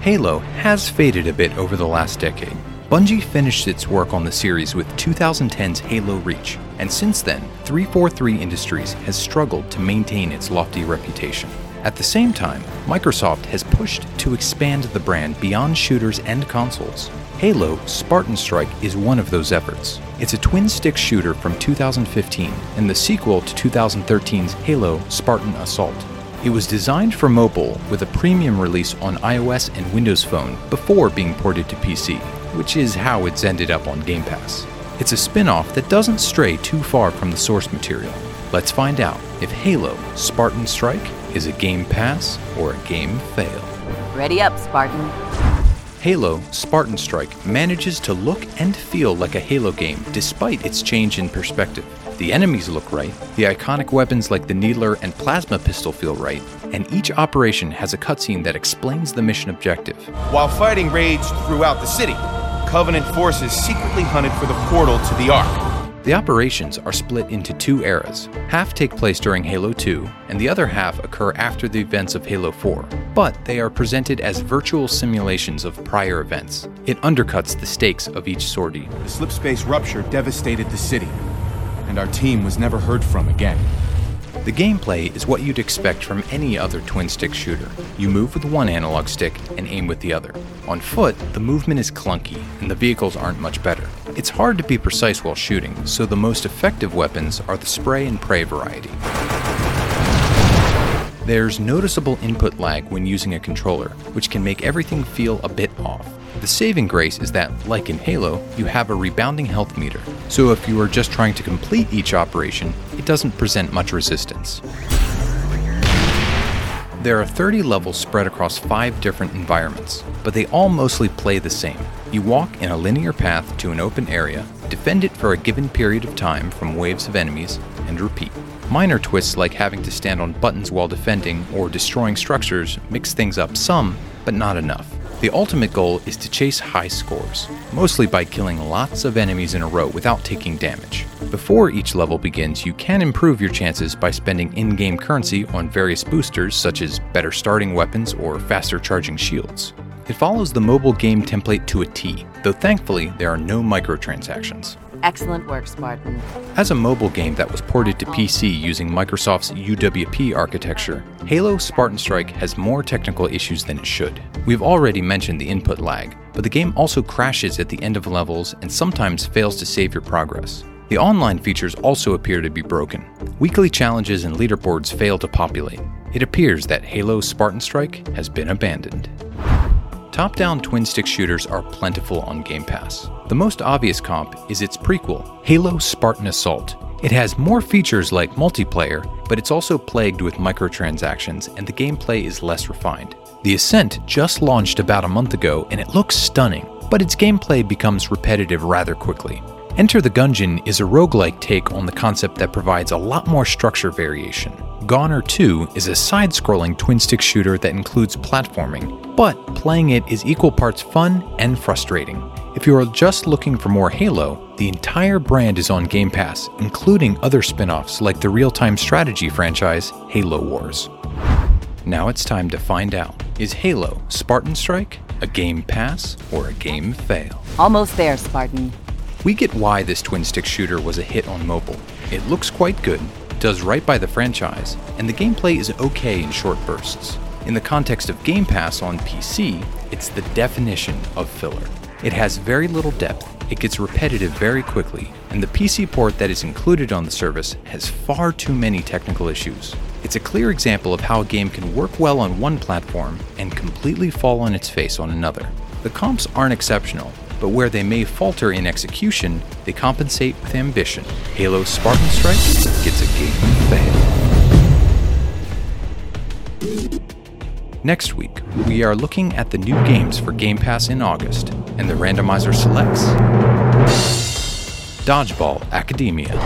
Halo has faded a bit over the last decade. Bungie finished its work on the series with 2010's Halo Reach, and since then, 343 Industries has struggled to maintain its lofty reputation. At the same time, Microsoft has pushed to expand the brand beyond shooters and consoles. Halo Spartan Strike is one of those efforts. It's a twin stick shooter from 2015 and the sequel to 2013's Halo Spartan Assault. It was designed for mobile with a premium release on iOS and Windows Phone before being ported to PC, which is how it's ended up on Game Pass. It's a spin off that doesn't stray too far from the source material. Let's find out if Halo Spartan Strike is a Game Pass or a game fail. Ready up, Spartan. Halo Spartan Strike manages to look and feel like a Halo game despite its change in perspective. The enemies look right, the iconic weapons like the Needler and Plasma Pistol feel right, and each operation has a cutscene that explains the mission objective. While fighting raged throughout the city, Covenant forces secretly hunted for the portal to the Ark. The operations are split into two eras. Half take place during Halo 2, and the other half occur after the events of Halo 4, but they are presented as virtual simulations of prior events. It undercuts the stakes of each sortie. The slipspace rupture devastated the city, and our team was never heard from again. The gameplay is what you'd expect from any other twin stick shooter. You move with one analog stick and aim with the other. On foot, the movement is clunky, and the vehicles aren't much better. It's hard to be precise while shooting, so the most effective weapons are the spray and pray variety. There's noticeable input lag when using a controller, which can make everything feel a bit off. The saving grace is that, like in Halo, you have a rebounding health meter, so if you are just trying to complete each operation, it doesn't present much resistance. There are 30 levels spread across 5 different environments, but they all mostly play the same. You walk in a linear path to an open area, defend it for a given period of time from waves of enemies, and repeat. Minor twists like having to stand on buttons while defending or destroying structures mix things up some, but not enough. The ultimate goal is to chase high scores, mostly by killing lots of enemies in a row without taking damage. Before each level begins, you can improve your chances by spending in game currency on various boosters such as better starting weapons or faster charging shields. It follows the mobile game template to a T, though thankfully there are no microtransactions. Excellent work, Spartan. As a mobile game that was ported to PC using Microsoft's UWP architecture, Halo Spartan Strike has more technical issues than it should. We've already mentioned the input lag, but the game also crashes at the end of levels and sometimes fails to save your progress. The online features also appear to be broken. Weekly challenges and leaderboards fail to populate. It appears that Halo Spartan Strike has been abandoned. Top down twin stick shooters are plentiful on Game Pass. The most obvious comp is its prequel, Halo Spartan Assault. It has more features like multiplayer, but it's also plagued with microtransactions and the gameplay is less refined. The Ascent just launched about a month ago and it looks stunning, but its gameplay becomes repetitive rather quickly. Enter the Gungeon is a roguelike take on the concept that provides a lot more structure variation. Gonner 2 is a side scrolling twin stick shooter that includes platforming, but playing it is equal parts fun and frustrating. If you are just looking for more Halo, the entire brand is on Game Pass, including other spin offs like the real time strategy franchise Halo Wars. Now it's time to find out is Halo Spartan Strike a game pass or a game fail? Almost there, Spartan. We get why this twin stick shooter was a hit on mobile. It looks quite good, does right by the franchise, and the gameplay is okay in short bursts. In the context of Game Pass on PC, it's the definition of filler. It has very little depth, it gets repetitive very quickly, and the PC port that is included on the service has far too many technical issues. It's a clear example of how a game can work well on one platform and completely fall on its face on another. The comps aren't exceptional, but where they may falter in execution, they compensate with ambition. Halo Spartan Strike gets a game fail. Next week, we are looking at the new games for Game Pass in August, and the randomizer selects Dodgeball Academia.